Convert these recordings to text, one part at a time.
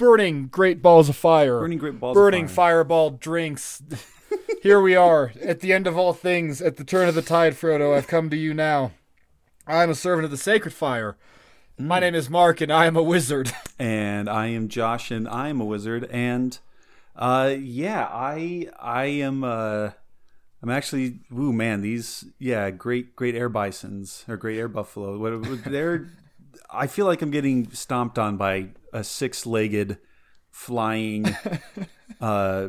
burning great balls of fire, Burning great balls of burning fire. fireball drinks. Here we are at the end of all things, at the turn of the tide, Frodo. I've come to you now. I am a servant of the sacred fire. My Hmm. name is Mark, and I am a wizard. and I am Josh, and I am a wizard, and uh, yeah, I I am uh, I'm actually ooh man, these yeah, great great air bisons or great air buffalo. What- they're I feel like I'm getting stomped on by a six legged flying uh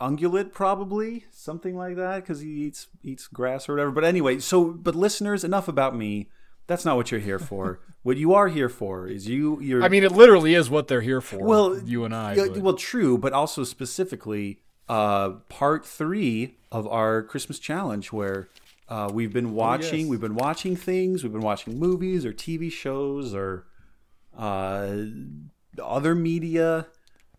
ungulate probably something like that because he eats eats grass or whatever but anyway so but listeners enough about me that's not what you're here for what you are here for is you you're I mean, it literally is what they're here for. well you and I. but- well true but also specifically uh part three of our christmas challenge where uh, we've been watching yes. we've been watching things we've been watching movies or tv shows or uh other media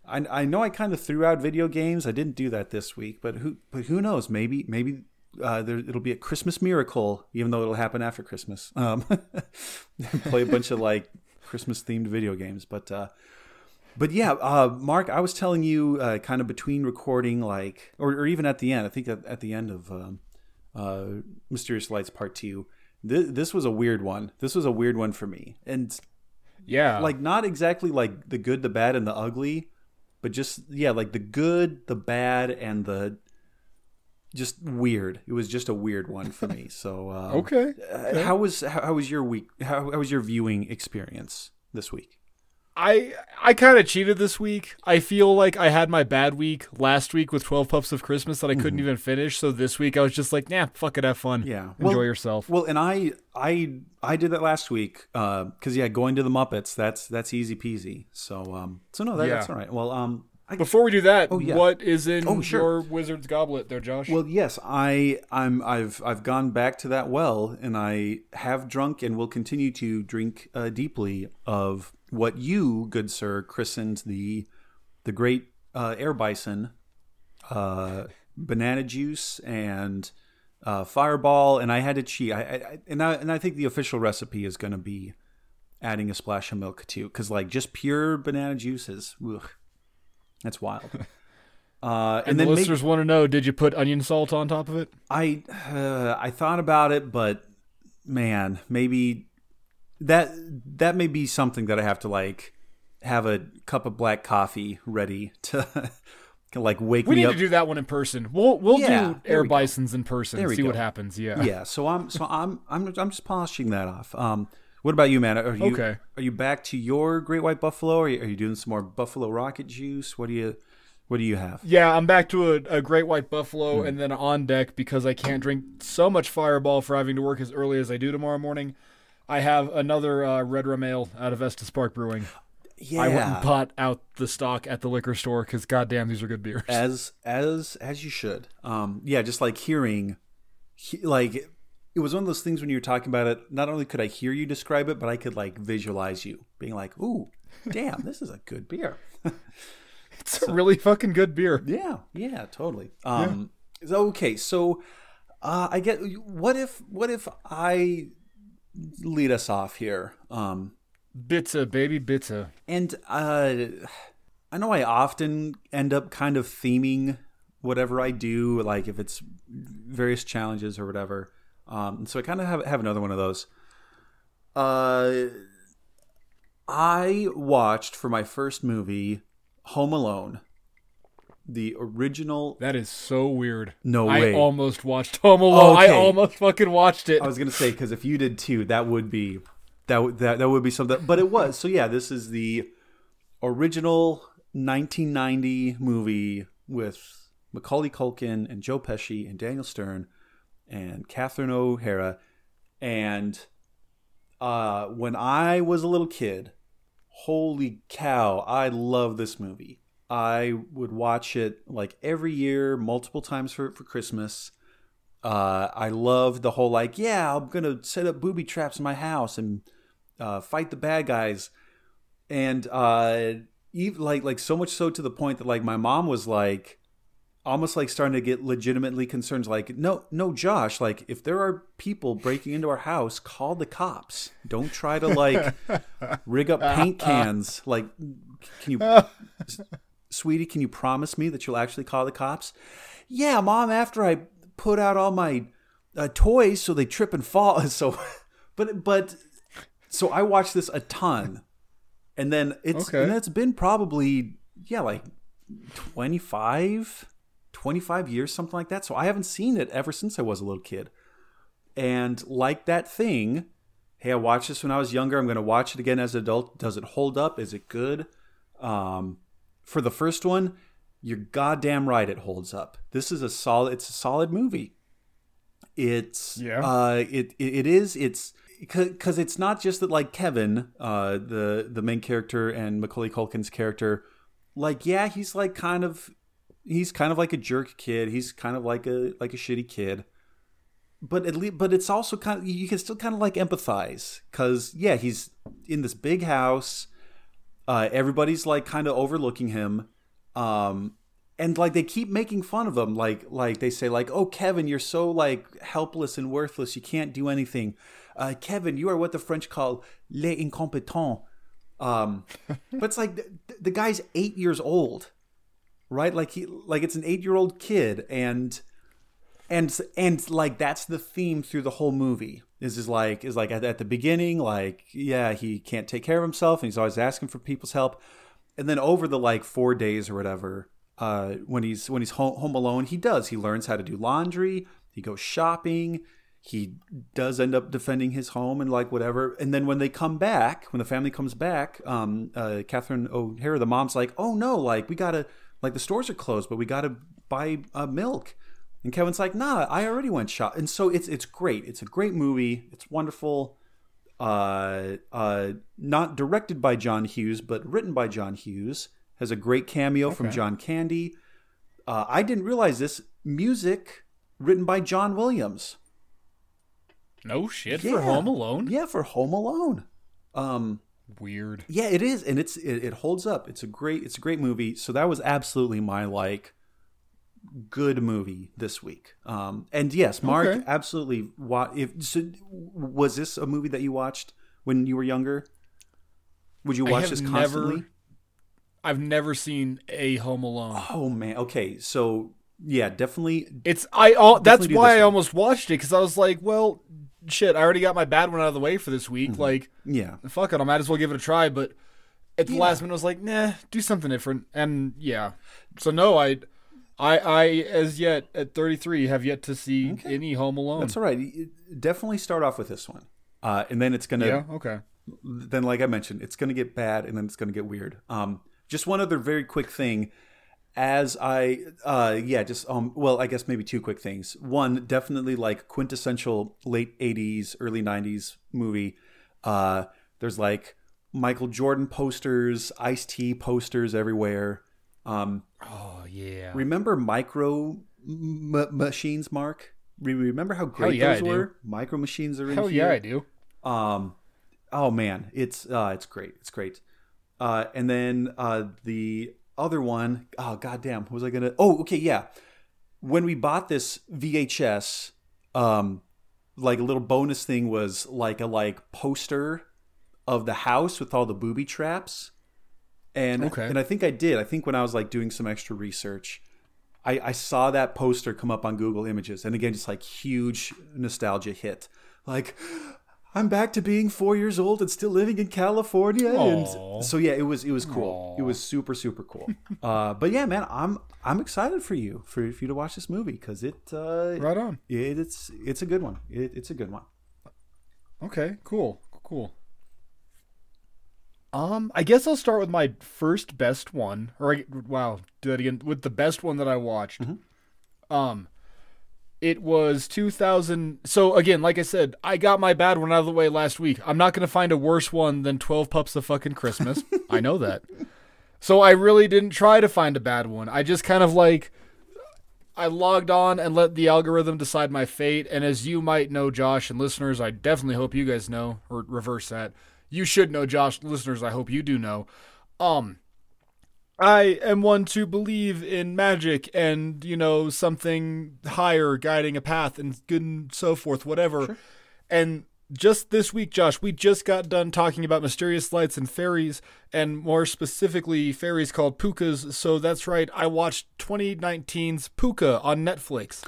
I, I know I kind of threw out video games. I didn't do that this week, but who but who knows? Maybe maybe uh, there, it'll be a Christmas miracle, even though it'll happen after Christmas. Um, play a bunch of like Christmas themed video games, but uh, but yeah, uh, Mark, I was telling you uh, kind of between recording, like or, or even at the end. I think at, at the end of um, uh, Mysterious Lights Part Two. This, this was a weird one. This was a weird one for me, and yeah. like not exactly like the good, the bad, and the ugly, but just yeah, like the good, the bad, and the just weird. It was just a weird one for me. So um, okay. uh, how was how, how was your week? How, how was your viewing experience this week? I I kind of cheated this week. I feel like I had my bad week last week with 12 Pups of Christmas that I couldn't even finish. So this week I was just like, nah, fuck it, have fun. Mm-hmm. Yeah. Enjoy Well- yourself. Well, and I I I did that last week because yeah, going to the Muppets that's that's easy peasy. So um so no that, that's all right. Well um I, Before we do that, yeah. what is in Oh, sure. your wizard's goblet there, Josh? Well, yes, I I'm I've I've gone back to that well, and I have drunk and will continue to drink uh, deeply of what you, good sir, christened the the great uh, air bison, uh, banana juice and uh, fireball, and I had to cheat. I, I and I and I think the official recipe is going to be adding a splash of milk too, because like just pure banana juice is, ugh, that's wild. Uh, and, the then make- listeners want to know: Did you put onion salt on top of it? I uh, I thought about it, but man, maybe that that may be something that I have to like have a cup of black coffee ready to like wake me up. We need to do that one in person. We'll we'll Yeah, do air we go. bisons in person. There we See what happens. Yeah. yeah, so I'm so I'm I'm I'm just polishing that off. Um, what about you, man? Are you Okay. Are you back to your Great White Buffalo? Or are you, are you doing some more Buffalo Rocket juice? What do you What do you have? Yeah, I'm back to a, a great white buffalo Hmm. and then on deck because I can't drink so much fireball for having to work as early as I do tomorrow morning. I have another uh, red rum ale out of Estes Park Brewing. Yeah, I went and bought out the stock at the liquor store because goddamn, these are good beers. as as as you should um yeah just like hearing he, like it was one of those things when you were talking about it not only could i hear you describe it but i could like visualize you being like ooh damn this is a good beer It's a really fucking good beer. yeah yeah totally um so, okay so uh i get what if what if i lead us off here um Bitza, baby, bitza. And uh, I know I often end up kind of theming whatever I do, like if it's various challenges or whatever. Um, so I kind of have, have another one of those. Uh, I watched for my first movie Home Alone, the original. That is so weird. No I way. almost watched Home Alone. I almost fucking watched it. I was gonna say because if you did too, that would be that would that, that would be something. But it was so yeah. This is the original 1990 movie with Macaulay Culkin and Joe Pesci and Daniel Stern and Catherine O'Hara. And uh, when I was a little kid, holy cow, I love this movie. I would watch it like every year, multiple times for, for Christmas. Uh, I loved the whole like, yeah, I'm gonna set up booby traps in my house and uh, fight the bad guys, and uh, even like like so much so to the point that like my mom was like, almost like starting to get legitimately concerned. Like, no, no, Josh, like if there are people breaking into our house, call the cops. Don't try to like rig up paint cans. Like, can you, sweetie, can you promise me that you'll actually call the cops? Yeah, mom. After I put out all my uh, toys so they trip and fall. So, but but so I watched this a ton, and then it's Okay. and it's been probably yeah like 25, 25 years something like that. So I haven't seen it ever since I was a little kid, and like that thing. Hey, I watched this when I was younger. I'm going to watch it again as an adult. Does it hold up? Is it good? Um, for the first one, you're goddamn right. It holds up. This is a solid. It's a solid movie. It's Yeah. Uh, it, it it is. It's because it's not just that like Kevin, uh, the the main character and Macaulay Culkin's character, like yeah, he's like kind of he's kind of like a jerk kid. He's kind of like a like a shitty kid. But at least, but it's also kind of you can still kind of like empathize because yeah, he's in this big house. Uh, everybody's like kind of overlooking him. Um, and like they keep making fun of him like like they say like oh kevin you're so like helpless and worthless you can't do anything. Uh, kevin you are what the french call les incompetents. Um, but it's like the, the guy's eight years old right? Like he like it's an eight year old kid and and and like that's the theme through the whole movie is is like is like at, at the beginning like yeah he can't take care of himself and he's always asking for people's help. And then over the like four days or whatever uh when he's when he's home, home alone he does. He learns how to do laundry. He goes shopping. He does end up defending his home and like whatever. And then when they come back when the family comes back um uh catherine o'hara the mom's like oh no like we gotta like the stores are closed but we gotta buy uh, milk and kevin's like nah i already went shop and so it's it's great it's a great movie it's wonderful uh, uh, not directed by John Hughes, but written by John Hughes. Has a great cameo from John Candy. Uh, I didn't realize this. Music written by John Williams. No shit Yeah. for Home Alone. Yeah, for Home Alone. Um, Weird. yeah, it is, and it's it, it holds up. It's a great it's a great movie. So that was absolutely my like good movie this week. Um, and yes, Mark Okay. absolutely. Wa- if so, was this a movie that you watched when you were younger? Would you watch this never- constantly? I've never seen a Home Alone. Oh man. Okay, so yeah, definitely. It's I all that's why I almost watched it because I was like, well, shit, I already got my bad one out of the way for this week. Like, Yeah. fuck it, I might as well give it a try. But at the last minute, I was like, nah, do something different. And yeah, so no, I, I, I as yet at 33 have yet to see any Home Alone. That's all right. Definitely start off with this one, uh, and then it's gonna yeah, okay. then like I mentioned, it's going to get bad and then it's going to get weird. Um, just one other very quick thing. As I, uh, yeah, just um, well, I guess maybe two quick things. One, definitely like quintessential late '80s, early '90s movie. Uh, there's like Michael Jordan posters, Ice T posters everywhere. Um, Oh yeah. remember micro m- machines, Mark? Re- Remember how great yeah, those I do. were? Micro machines are in Hell here. yeah, I do. Um, oh man, it's uh, it's great. It's great. Uh, and then uh, the other one, oh goddamn, what was I gonna? Oh, okay, yeah. When we bought this VHS, um, like a little bonus thing was like a like poster of the house with all the booby traps. And Okay. and I think I did. I think when I was like doing some extra research, I, I saw that poster come up on Google Images, and again, just like huge nostalgia hit. Like, I'm back to being four years old and still living in California, Aw. and so yeah, it was it was cool. It was super super cool. uh, but yeah, man, I'm I'm excited for you for, for you to watch this movie because it uh, Right on. it, it's it's a good one. It, it's a good one. Okay, cool, cool. Um, I guess I'll start with my first best one, or I, wow, do that again with the best one that I watched. Um, it was 2000. So again, like I said, I got my bad one out of the way last week. I'm not gonna find a worse one than 12 Pups of Fucking Christmas. I know that. So I really didn't try to find a bad one. I just kind of like I logged on and let the algorithm decide my fate. And as you might know, Josh and listeners, I definitely hope you guys know, or reverse that. You should know, Josh, listeners. I hope you do know. Um, I am one to believe in magic and you know something higher guiding a path and good and so forth, whatever. And just this week, Josh, we just got done talking about mysterious lights and fairies, and more specifically, fairies called pukas. So that's right, I watched 2019's Pooka on Netflix.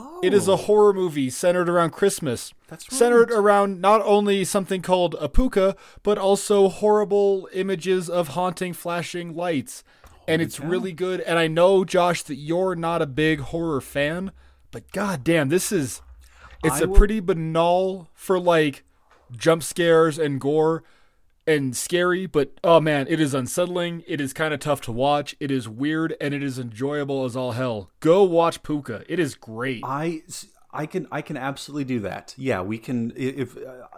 Oh, It is a oh. horror movie centered around Christmas. That's Centered around not only something called a puka, but also horrible images of haunting flashing lights. and it's really good. And I know, Josh, that you're not a big horror fan, but goddamn, this is it's I a will- pretty banal for like jump scares and gore and scary, but oh man, it is unsettling. It is kind of tough to watch. It is weird and it is enjoyable as all hell. Go watch Pooka. It is great. I I can I can absolutely do that. Yeah, we can. If uh,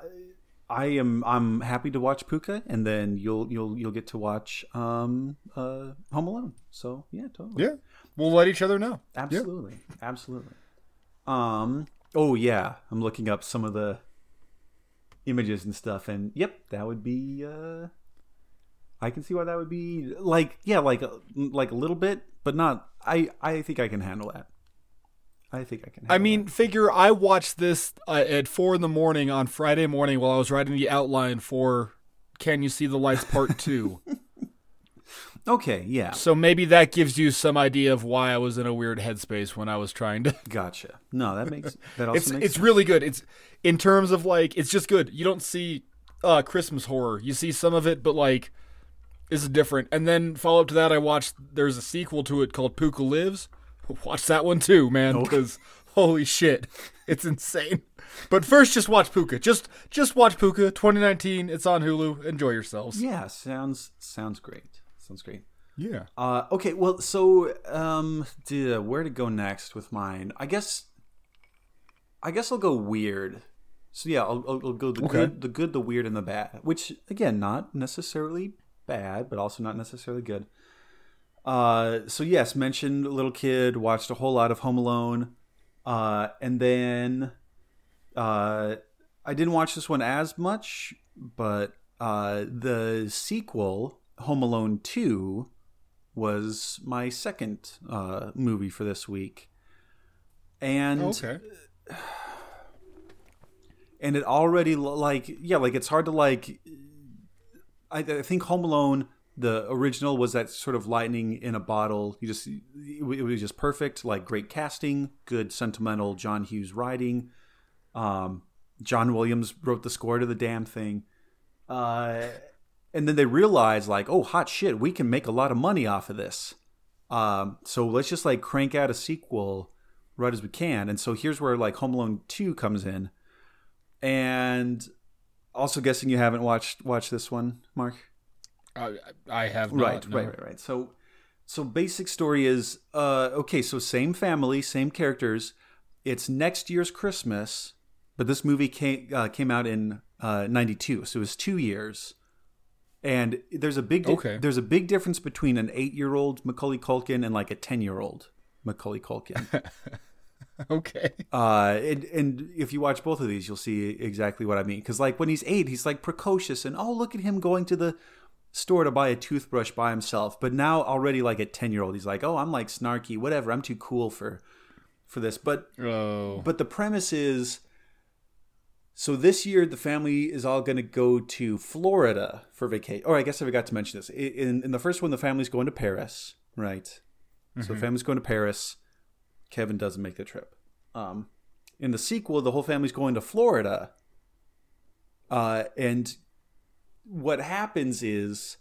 I am, I'm happy to watch Pooka, and then you'll you'll you'll get to watch um uh Home Alone. So yeah, totally. Yeah. We'll let each other know. Absolutely, absolutely. Um. Oh yeah, I'm looking up some of the images and stuff, and yep, that would be. uh I can see why that would be like yeah, like a, like a little bit, but not. I I think I can handle that. I think I can. Handle I mean, figure I watched this uh, at four in the morning on Friday morning while I was writing the outline for "Can You See the Lights" Part Two. okay, yeah, so maybe that gives you some idea of why I was in a weird headspace when I was trying to. gotcha. No, that makes that also It's makes it's sense. really good. It's in terms of like it's just good. You don't see uh, Christmas horror. You see some of it, but like it's different. And then follow up to that, I watched. There's a sequel to it called Pooka Lives. Watch that one too, man, because holy shit, it's insane. But first, just watch Pooka. Just just watch Pooka. 2019. It's on Hulu. Enjoy yourselves. yeah. Sounds sounds great. Sounds great. Yeah. Uh, okay, well, so um, d- where to go next with mine? I guess, I guess I'll go weird. So yeah, I'll, I'll, I'll go the Okay. good, the good, the weird, and the bad. Which again, not necessarily bad, but also not necessarily good. Uh, so yes, mentioned little kid, watched a whole lot of Home Alone, uh, and then uh, I didn't watch this one as much, but uh, the sequel, Home Alone Two, was my second uh, movie for this week, and Okay. and it already like yeah like it's hard to like I, I think home alone the original was that sort of lightning in a bottle. You just it it was just perfect like great casting good sentimental john hughes writing. Um, john williams wrote the score to the damn thing. Uh, and then they realized like oh hot shit we can make a lot of money off of this um, so let's just like crank out a sequel right as we can and so here's where like home alone 2 comes in and also guessing you haven't watched watched this one, Mark. I, I have not, right, no. right, right, right. So, so basic story is uh, okay. So same family, same characters. It's next year's Christmas, but this movie came uh, came out in uh, '92, so it was two years. And there's a big di- Okay. there's a big difference between an eight year old Macaulay Culkin and like a ten year old Macaulay Culkin. Okay. Uh, and, and if you watch both of these, you'll see exactly what I mean. Because like when he's eight, he's like precocious, and oh look at him going to the store to buy a toothbrush by himself. But now already like a ten year old, he's like, oh, I'm like snarky, whatever. I'm too cool for for this. But Oh. but the premise is, so this year the family is all going to go to Florida for vacation. Or I guess I forgot to mention this. In in the first one, the family's going to Paris, right? So the family's going to Paris. Kevin doesn't make the trip. Um, in the sequel, the whole family's going to Florida. Uh, and what happens is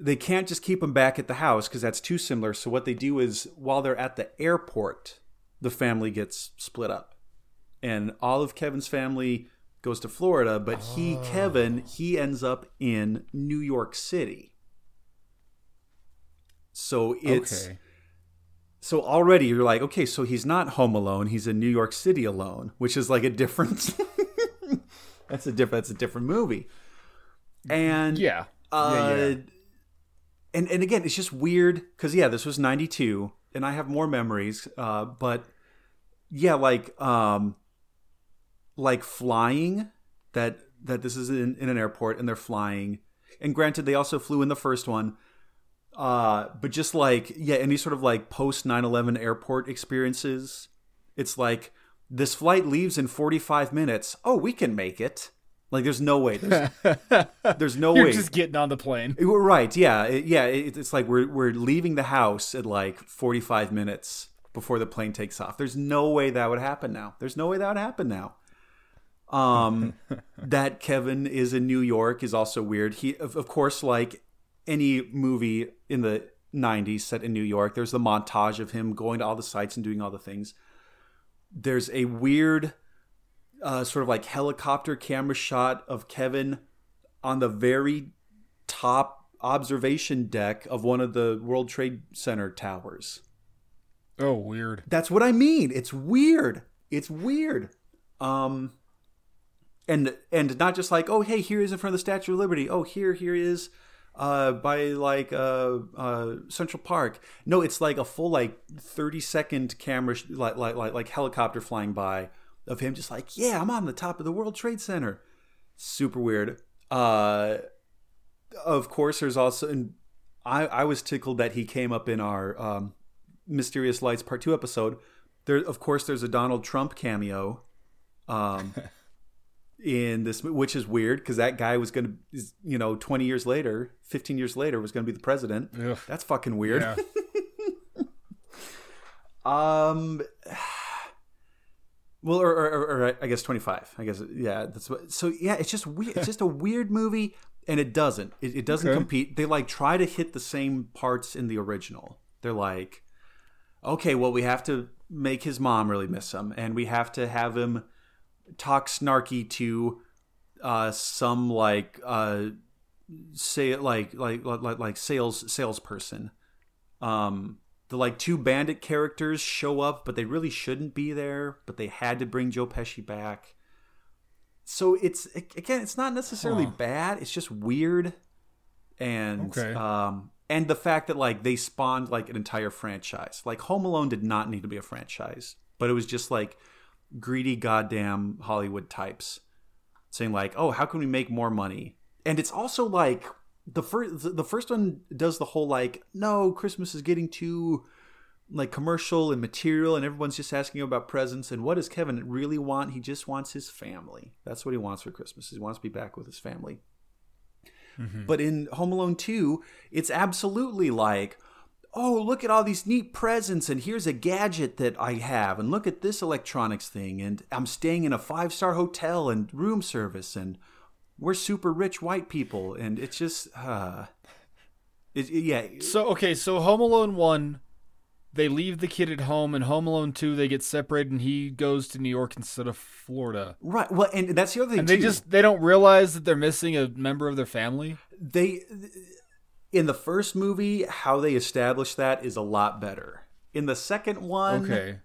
they can't just keep them back at the house because that's too similar. So what they do is while they're at the airport, the family gets split up, and all of Kevin's family goes to Florida, but he, Kevin, he ends up in New York City. So it's okay. so already you're like, okay, so he's not home alone; he's in New York City alone, which is like a different. that's a different. That's a different movie. And Yeah. uh, yeah, yeah. and and again, it's just weird because yeah, this was '92, and I have more memories. Uh, but yeah, like um, like flying that that this is in, in an airport and they're flying. And granted, they also flew in the first one. Uh, but just like yeah, any sort of like post 9/11 airport experiences, it's like this flight leaves in 45 minutes. Oh, we can make it. Like, there's no way. There's, there's no You're way. just getting on the plane. Right. Yeah. It- yeah. It, it's like we're, we're leaving the house at like 45 minutes before the plane takes off. There's no way that would happen now. There's no way that would happen now. Um, that Kevin is in New York is also weird. He, of, of course, like any movie in the 90s set in New York, there's the montage of him going to all the sites and doing all the things. There's a weird, uh, sort of like helicopter camera shot of Kevin on the very top observation deck of one of the World Trade Center towers. Oh, weird. That's what I mean. It's weird. It's weird. Um and and not just like, oh hey, here is in front of the Statue of Liberty. Oh, here here is uh by like uh uh Central Park. No, it's like a full like 30 second camera sh- like like like like helicopter flying by of him just like, yeah, I'm on the top of the World Trade Center. Super weird. Uh of course there's also and I I was tickled that he came up in our um Mysterious Lights Part Two episode. There, of course, there's a Donald Trump cameo, um, in this, which is weird because that guy was going to, you know, 20 years later, 15 years later, was going to be the president. Ugh. That's fucking weird. Yeah. Um, well, or, or, or, I guess 25. I guess, yeah. That's what, so, yeah, it's just weird. It's just a weird movie, and it doesn't. It, it doesn't Okay. compete. They like try to hit the same parts in the original. They're like, okay, well, we have to make his mom really miss him, and we have to have him talk snarky to uh, some like uh, say like like like like sales salesperson. Um, the like two bandit characters show up, but they really shouldn't be there. But they had to bring Joe Pesci back. So it's again, it's not necessarily Huh. bad. It's just weird, and Okay. um, and the fact that like they spawned like an entire franchise. Like Home Alone did not need to be a franchise, but it was just like greedy goddamn Hollywood types saying like, "Oh, how can we make more money?" And it's also like the first the first one does the whole like, "No, Christmas is getting too like commercial and material and everyone's just asking about presents and what does Kevin really want? He just wants his family. That's what he wants for Christmas. He wants to be back with his family." Mm-hmm. But in Home Alone 2, it's absolutely like, oh, look at all these neat presents, and here's a gadget that I have, and look at this electronics thing, and I'm staying in a five star hotel and room service, and we're super rich white people, and it's just, uh, it, it- yeah, So okay, so Home Alone one, they leave the kid at home, and Home Alone two, they get separated, and he goes to New York instead of Florida. right. Well, and that's the other thing And they too. just they don't realize that they're missing a member of their family. they in the first movie, how they establish that is a lot better. In the second one, Okay.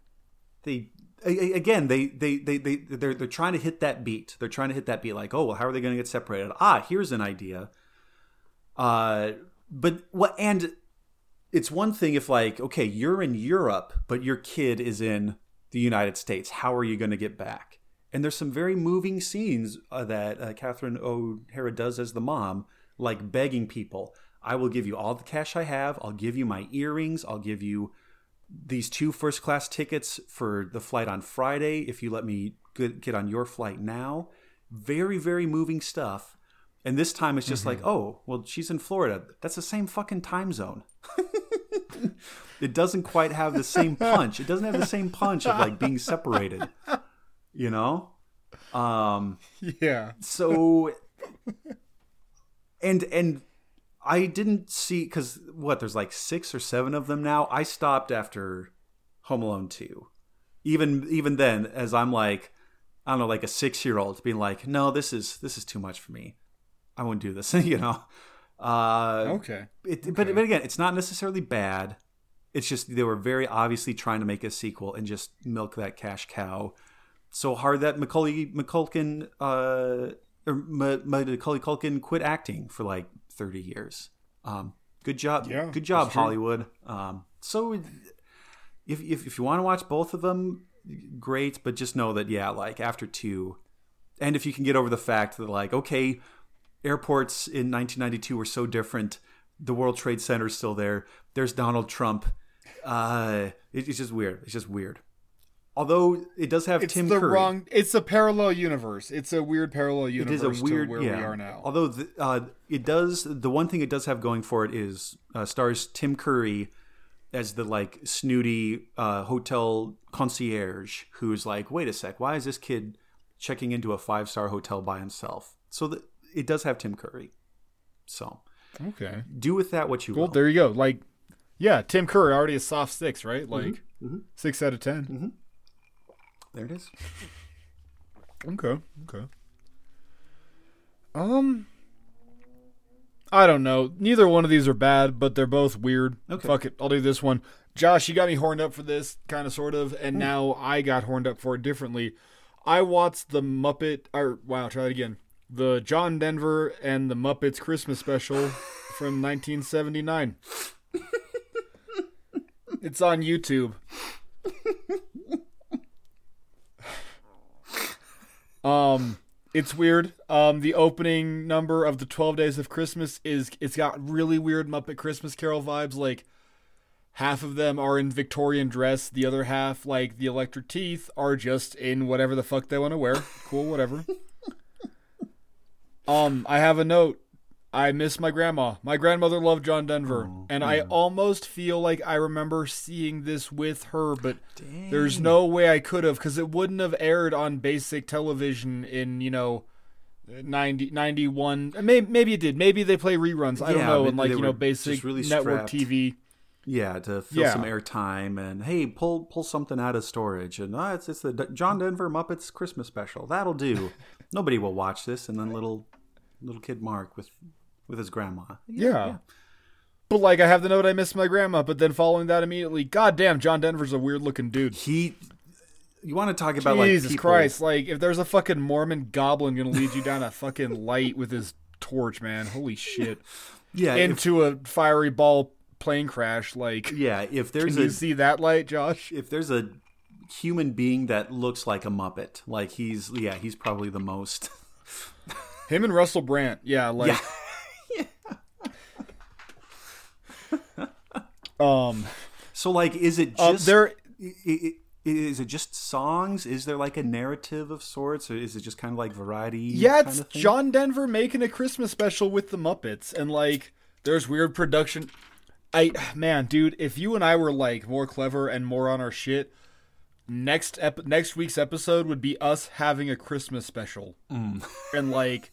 they again they they they they they're they're trying to hit that beat. They're trying to hit that beat like, "Oh, well, how are they going to get separated?" Ah, here's an idea. Uh but what and it's one thing if like, okay, you're in Europe, but your kid is in the United States. How are you going to get back? And there's some very moving scenes uh, that uh, Catherine O'Hara does as the mom, like begging people, "I will give you all the cash I have. I'll give you my earrings. I'll give you these two first class tickets for the flight on Friday if you let me get, get on your flight now. Very, very moving stuff. And this time it's just like, oh, well, she's in Florida. That's the same fucking time zone. it doesn't quite have the same punch. It doesn't have the same punch of like being separated, you know? Um, Yeah. so and and i didn't see because what there's like six or seven of them now. I stopped after home alone 2 even even then as i'm like i don't know like a six year old being like no this is this is too much for me. I won't do this you know? Uh Okay. it, but, but again, it's not necessarily bad. It's just they were very obviously trying to make a sequel and just milk that cash cow. So hard that Macaulay McCulkin, uh, or Ma- Macaulay Culkin quit acting for like thirty years. Um, good job, Yeah, good job. Hollywood. Um, so if, if if you want to watch both of them, great. But just know that yeah, like after two, and if you can get over the fact that like okay, airports in 1992 were so different. The World Trade Center is still there. There's Donald Trump. Uh, it- it's just weird. It's just weird. Although it does have It's Tim the Curry. wrong. It's a parallel universe. It's a weird parallel universe is a weird to where yeah. we are now. Although the, uh, it does the one thing it does have going for it is uh, stars Tim Curry as the like snooty uh, hotel concierge who's like, wait a sec, why is this kid checking into a five star hotel by himself? So the, it does have Tim Curry. So Okay. do with that what you want. Will. there you go. Like, yeah, Tim Curry already a soft six, right? Like Mm-hmm. six out of 10 There it is. Okay. Okay. Um. I don't know. Neither one of these are bad, but they're both weird. Okay. Fuck it. I'll do this one. Josh, you got me horned up for this, kind of, sort of, and now I got horned up for it differently. I watched the Muppet, or wow, try that again. The John Denver and the Muppets Christmas special from 1979. it's on YouTube. Um, it's weird. Um, the opening number of the Twelve Days of Christmas is it's got really weird Muppet Christmas Carol vibes. Like half of them are in Victorian dress, the other half, like the Electric Teeth, are just in whatever the fuck they want to wear. Cool, whatever. um, I have a note. I miss my grandma. My grandmother loved John Denver, and I almost feel like I remember seeing this with her, but there's no way I could have because it wouldn't have aired on basic television in, you know, 90, 91. Maybe, maybe it did. Maybe they play reruns. I don't know. And, like, you know, basic really network strapped. TV. Yeah, to fill Yeah. some airtime and hey, pull pull something out of storage and ah, it's it's the D- John Denver Muppets Christmas special. That'll do. Nobody will watch this, and then little little kid Mark with with his grandma. Yeah. But, like, I have the note I miss my grandma, but then following that immediately, goddamn, John Denver's a weird looking dude. He, you want to talk about like Jesus Christ. Like, if there's a fucking Mormon goblin gonna lead you down a fucking light with his torch, man, holy shit. Yeah, if, Into a fiery ball plane crash, like, yeah. If there's can a you see that light, Josh? if there's a human being that looks like a Muppet, like he's yeah, he's probably the most. Him and Russell Brand, yeah, like, um, So like, is it uh, just there, i- it just songs? Is there like a narrative of sorts, or is it just kind of like variety? yeah, it's? John Denver making a Christmas special with the Muppets, and like, there's weird production. I man, dude, if you and I were like more clever and more on our shit, next ep- next week's episode would be us having a Christmas special Mm. and like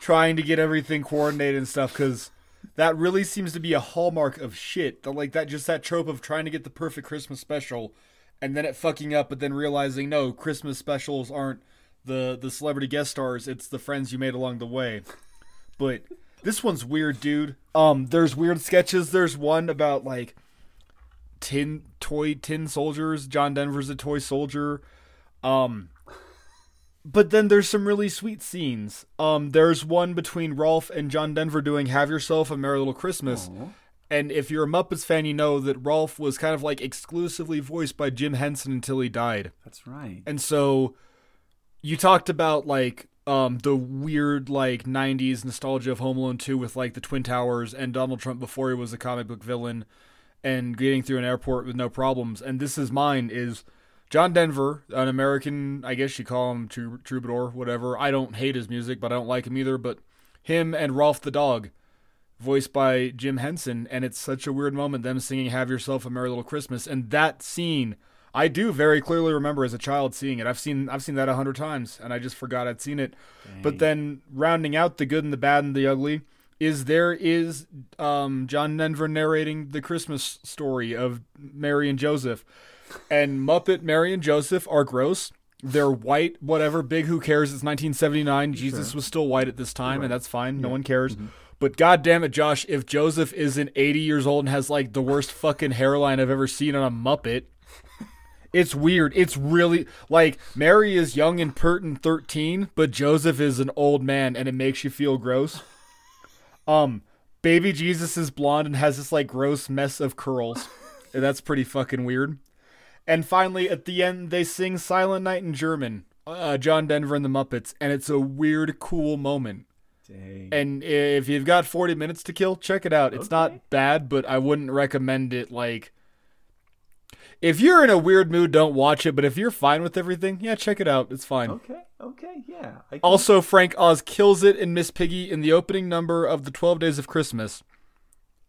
trying to get everything coordinated and stuff because that really seems to be a hallmark of shit. The, like that, just that trope of trying to get the perfect Christmas special and then it fucking up, but then realizing no, Christmas specials aren't the the celebrity guest stars; it's the friends you made along the way. But this one's weird, dude. Um, there's weird sketches. There's one about like tin toy tin soldiers. John Denver's a toy soldier. Um, but then there's some really sweet scenes. Um, there's one between Rowlf and John Denver doing "Have Yourself a Merry Little Christmas." And if you're a Muppets fan, you know that Rowlf was kind of like exclusively voiced by Jim Henson until he died. That's right. And so you talked about like um the weird like 90s nostalgia of Home Alone 2 with like the Twin Towers and Donald Trump before he was a comic book villain and getting through an airport with no problems. And this is mine is John Denver, an American, I guess you call him trou- troubadour, whatever. I don't hate his music, but I don't like him either, but him and Rowlf the dog voiced by Jim Henson, and it's such a weird moment them singing "Have Yourself a Merry Little Christmas," and that scene I do very clearly remember as a child seeing it. I've seen I've seen that a hundred times, and I just forgot I'd seen it. But then rounding out the good and the bad and the ugly is there is um, John Denver narrating the Christmas story of Mary and Joseph, and Muppet Mary and Joseph are gross. They're white, whatever, big, who cares? It's 1979. Jesus was still white at this time, and that's fine. No one cares. But god damn it, Josh, if Joseph isn't 80 years old and has like the worst fucking hairline I've ever seen on a Muppet, it's weird. It's really like Mary is young and pert and 13, but Joseph is an old man and it makes you feel gross. Um, baby Jesus is blonde and has this like gross mess of curls. and that's pretty fucking weird. And finally, at the end, they sing Silent Night in German, uh, John Denver and the Muppets, and it's a weird, cool moment. Dang. And if you've got 40 minutes to kill, check it out. It's not bad, but I wouldn't recommend it like if you're in a weird mood, don't watch it. But if you're fine with everything, yeah, check it out. It's fine. Okay, okay, yeah. Can- Also, Frank Oz kills it in Miss Piggy in the opening number of the Twelve Days of Christmas.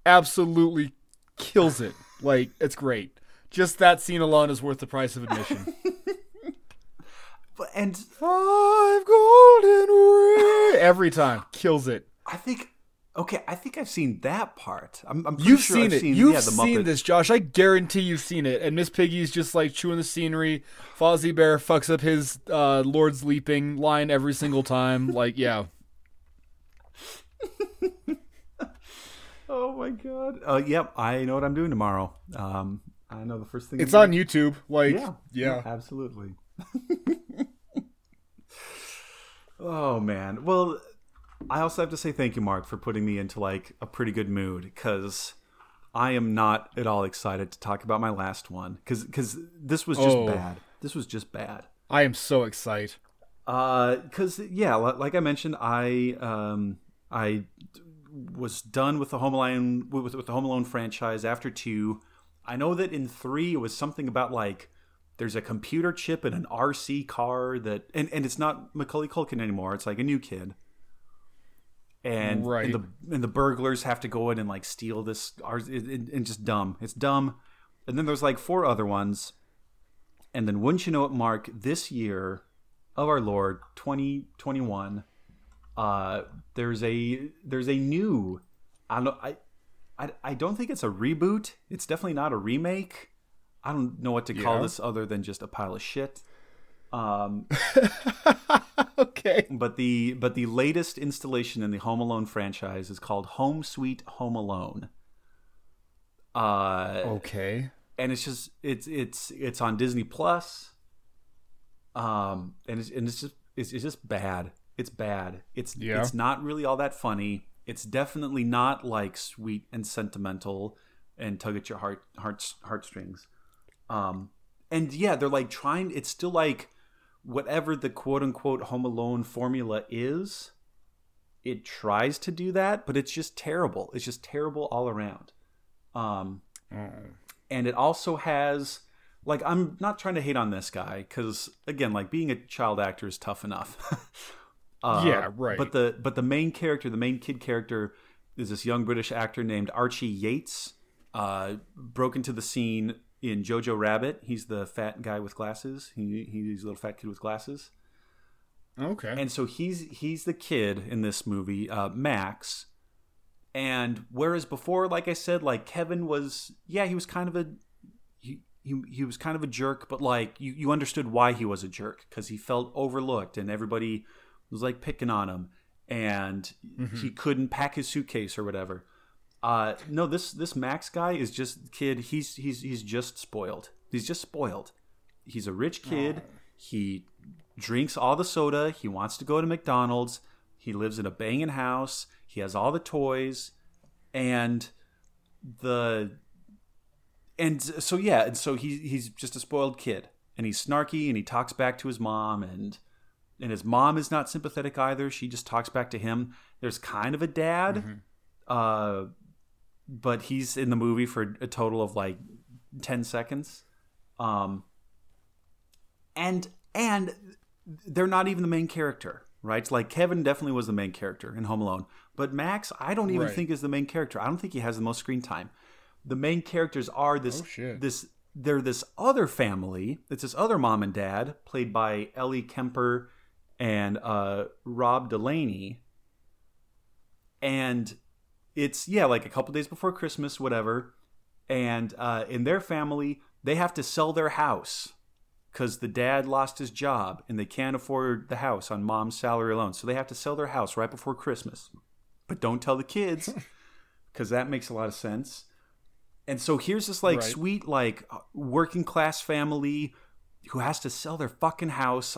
Absolutely kills it. Like it's great. Just that scene alone is worth the price of admission. but- and Five golden rings. Every time kills it. I think okay, I think I've seen that part. I'm, I'm pretty You've sure seen I've it. Seen, You've yeah, seen this, Josh. I guarantee you've seen it. And Miss Piggy's just like chewing the scenery. Fozzie Bear fucks up his uh, Lord's leaping line every single time. Like, yeah. Oh my god. Uh, yep, I know what I'm doing tomorrow. Um, I know the first thing. It's on YouTube. Like, Yeah, yeah. absolutely. oh man. Well, I also have to say thank you, Mark, for putting me into like a pretty good mood because I am not at all excited to talk about my last one because because this was just Oh. bad. This was just bad. I am so excited. because yeah, like I mentioned, I um, I was done with the Home Alone with, with the Home Alone franchise after two. I know that in three it was something about like there's a computer chip in an RC car that and, and it's not Macaulay Culkin anymore. It's like a new kid. And, Right. and the and the burglars have to go in and like steal this R- it, it, and just dumb. It's dumb. And then there's like four other ones. And then wouldn't you know it, Mark, this year of our Lord 2021, uh, there's a there's a new I don't know I, I I don't think it's a reboot. It's definitely not a remake. I don't know what to call Yeah. this other than just a pile of shit. Um, Okay. but the but the latest installation in the Home Alone franchise is called Home Sweet Home Alone. Uh, Okay. and it's just it's it's it's on Disney Plus. Um, and it's and it's just it's, it's just bad. It's bad. It's Yeah. it's not really all that funny. It's definitely not like sweet and sentimental and tug at your heart heart heartstrings. Um, and yeah, they're like trying. It's still like whatever the quote unquote Home Alone formula is. It tries to do that, but it's just terrible. It's just terrible all around. Um, and it also has like i'm not trying to hate on this guy because again like being a child actor is tough enough uh, Yeah, right. but the but the main character the main kid character is this young british actor named archie yates uh, broke into the scene in jojo rabbit he's the fat guy with glasses he, he's a little fat kid with glasses Okay. and so he's he's the kid in this movie, uh, Max. And whereas before, like I said, like Kevin was, yeah, he was kind of a he he, he was kind of a jerk, but like you you understood why he was a jerk because he felt overlooked and everybody was like picking on him, and he couldn't pack his suitcase or whatever. Uh, no, this this Max guy is just kid. He's he's he's just spoiled. He's just spoiled. He's a rich kid. He drinks all the soda. He wants to go to McDonald's. He lives in a banging house. He has all the toys, and the and so yeah, and so he he's just a spoiled kid, and he's snarky, and he talks back to his mom, and and his mom is not sympathetic either. She just talks back to him. There's kind of a dad, uh, but he's in the movie for a total of like ten seconds. Um, and and they're not even the main character, right? It's Like Kevin definitely was the main character in Home Alone, but Max, I don't even Right. think is the main character. I don't think he has the most screen time. The main characters are this Oh, this they're this other family. It's this other mom and dad played by Ellie Kemper and uh, Rob Delaney, and it's yeah like a couple days before Christmas, whatever. And uh, in their family, they have to sell their house because the dad lost his job and they can't afford the house on mom's salary alone. So they have to sell their house right before Christmas. But don't tell the kids because that makes a lot of sense. And so here's this like Right. sweet like working class family who has to sell their fucking house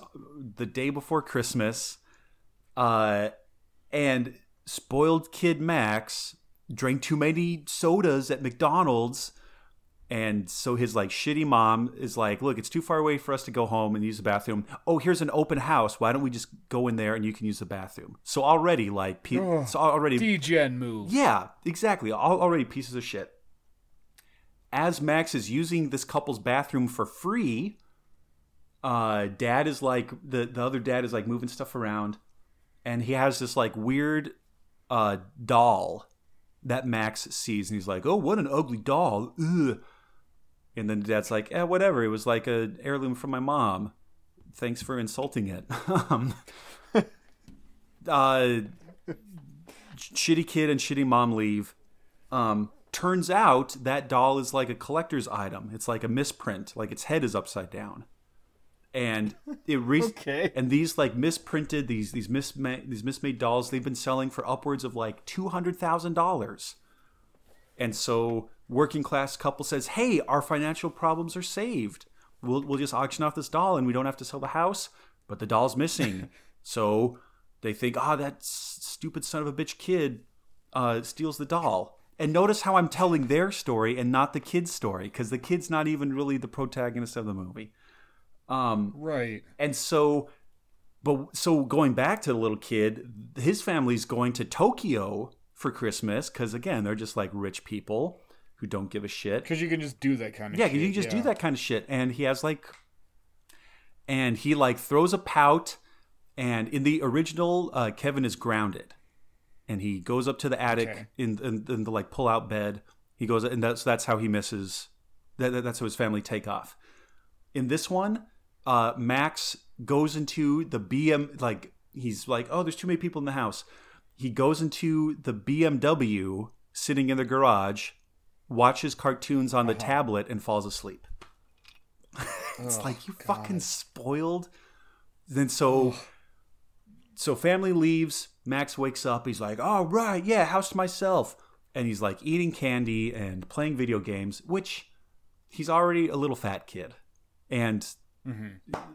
the day before Christmas. Uh and spoiled kid Max drank too many sodas at McDonald's and so his like shitty mom is like, "Look, it's too far away for us to go home and use the bathroom. Oh, here's an open house. Why don't we just go in there and you can use the bathroom?" So already like pe- Ugh. so already D-gen move. yeah, exactly. All, already pieces of shit. as Max is using this couple's bathroom for free, uh, dad is like the the other dad is like moving stuff around, and he has this like weird uh, doll that Max sees, and he's like, "Oh, what an ugly doll!" Ugh. And then dad's like, "Eh, whatever. It was like a heirloom from my mom. Thanks for insulting it." um, uh, shitty kid and shitty mom leave. Um, turns out that doll is like a collector's item. It's like a misprint. Like its head is upside down, and it re- Okay. and these like misprinted these these mismade these mismade dolls they've been selling for upwards of like two hundred thousand dollars. And so working class couple says, "Hey, our financial problems are saved. We'll we'll just auction off this doll and we don't have to sell the house, but the doll's missing." so they think, "Ah, that s- stupid son of a bitch kid uh, steals the doll." And notice how I'm telling their story and not the kid's story because the kid's not even really the protagonist of the movie. Um, Right. and so, but so going back to the little kid, his family's going to Tokyo for Christmas because again, they're just like rich people who don't give a shit. Because you can just do that kind of Yeah, shit. you can just yeah. do that kind of shit. And he has like, and he like throws a pout. And in the original, uh, Kevin is grounded, and he goes up to the attic Okay. in, in in the like pull out bed. He goes, and that's that's how he misses. That, that- that's how his family take off. In this one, uh, Max goes into the BM like he's like, oh, there's too many people in the house. He goes into the BMW sitting in the garage, watches cartoons on the tablet, and falls asleep. it's like you fucking spoiled. Then so so family leaves. Max wakes up. He's like, "All right, yeah, house to myself," and he's like eating candy and playing video games, which he's already a little fat kid, and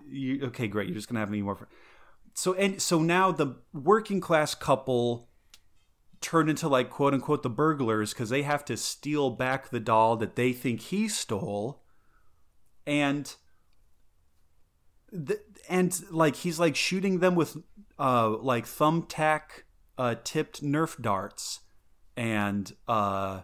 you, okay, great, you're just gonna have any more. So and so now the working class couple turn into like quote unquote the burglars because they have to steal back the doll that they think he stole, and the, and like he's like shooting them with uh like thumbtack uh tipped nerf darts and uh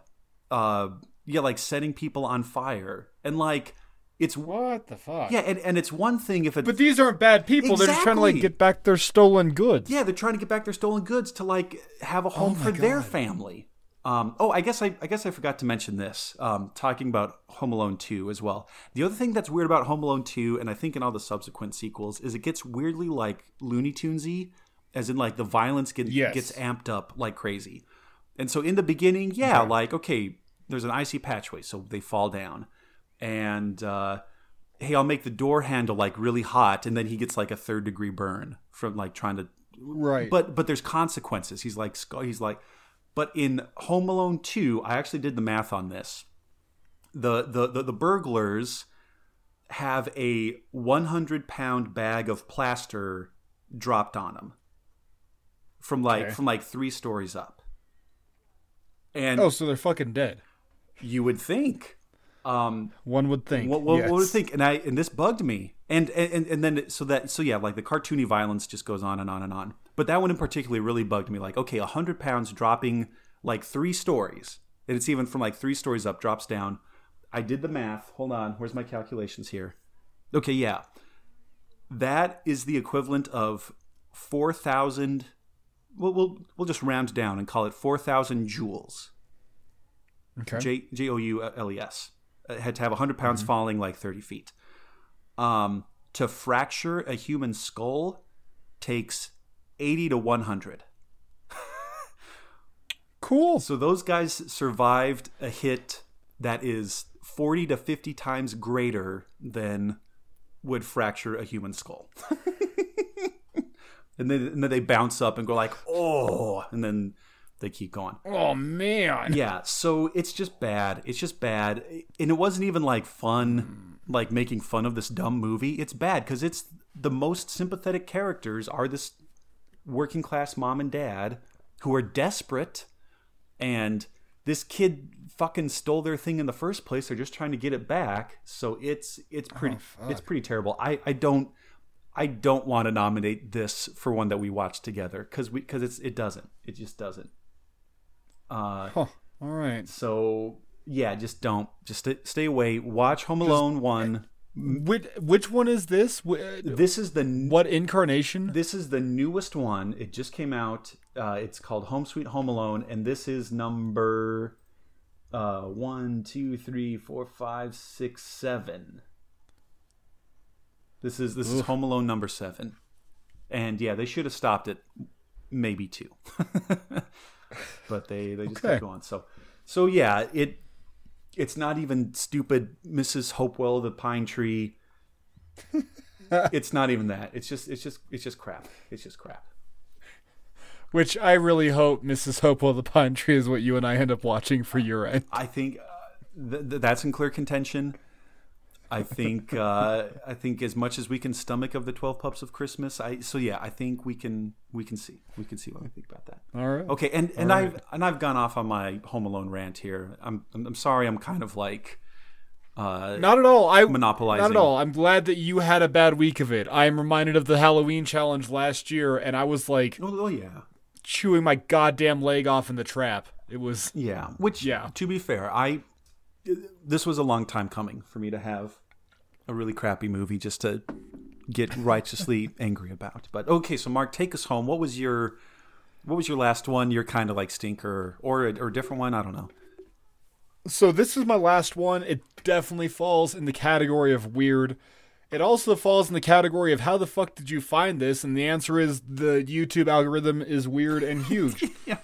uh yeah like setting people on fire and like it's What the fuck? yeah and, and it's one thing if it But these aren't bad people. They're just trying to like get back their stolen goods. yeah they're trying to get back their stolen goods to like have a home my for their family um oh i guess i i guess i forgot to mention this um talking about home alone 2 as well the other thing that's weird about home alone 2 and i think in all the subsequent sequels is it gets weirdly like looney tunesy as in like the violence get, Yes. gets amped up like crazy and so in the beginning yeah like okay there's an icy patchway so they fall down and uh hey i'll make the door handle like really hot and then he gets like a third degree burn from like trying to Right. but but there's consequences. He's like he's like, but in Home Alone two, I actually did the math on this. The the the, the burglars have a 100 pound bag of plaster dropped on them from like Okay. from like three stories up, and oh, so they're fucking dead. you would think. Um, One would think. what, what, what would think? And I and this bugged me. And and and then so that so yeah, like the cartoony violence just goes on and on and on. But that one in particular really bugged me. Like, okay, hundred pounds dropping like three stories, and it's even from like three stories up, drops down. I did the math. Hold on, where's my calculations here? Okay, yeah, that is the equivalent of four thousand. We'll, we'll we'll just round down and call it four thousand joules. Okay. J J O U L E S. Uh, Had to have 100 pounds falling like 30 feet. Um, to fracture a human skull takes 80 to 100. cool. So those guys survived a hit that is 40 to 50 times greater than would fracture a human skull. and, then, and then they bounce up and go like, oh, and then they keep going. Oh man. Yeah, so it's just bad. It's just bad. And it wasn't even like fun, like making fun of this dumb movie. It's bad because it's the most sympathetic characters are this working class mom and dad who are desperate and this kid fucking stole their thing in the first place. They're just trying to get it back. So it's it's oh, pretty it's pretty terrible. I I don't I don't want to nominate this for one that we watch together because we because it's it doesn't. It just doesn't. Uh, Huh. All right. so yeah, just don't. Just stay, away. Watch Home Alone one. Which which one is this? This is the What incarnation? this is the newest one. It just came out. Uh, it's called Home Sweet Home Alone, and this is number uh, one, two, three, four, five, six, seven. This is this is Home Alone number seven, and yeah, they should have stopped at maybe two, but they they just Okay. kept going. So so yeah, it it's not even stupid Mrs. Hopewell the pine tree. it's not even that. It's just it's just it's just crap. It's just crap. Which I really hope Mrs. Hopewell the Pine Tree is what you and I end up watching for your end. I think uh, th- th- that's in clear contention. I think uh, I think as much as we can stomach of the Twelve Pups of Christmas, I so yeah, I think we can we can see we can see what we think about that. All right. Okay, and and I've and I've gone off on my Home Alone rant here. I'm I'm, I'm sorry. I'm kind of like uh, Not at all. I monopolizing. Not at all. I'm glad that you had a bad week of it. I am reminded of the Halloween challenge last year, and I was like Oh, oh yeah, chewing my goddamn leg off in the trap. It was yeah. Which Yeah. to be fair, I this was a long time coming for me to have a really crappy movie just to get righteously angry about. But okay, so Mark, take us home. What was your what was your last one? Your kind of like stinker or a, or a different one? I don't know. So this is my last one. It definitely falls in the category of weird. It also falls in the category of how the fuck did you find this? And the answer is the YouTube algorithm is weird and huge. Yeah.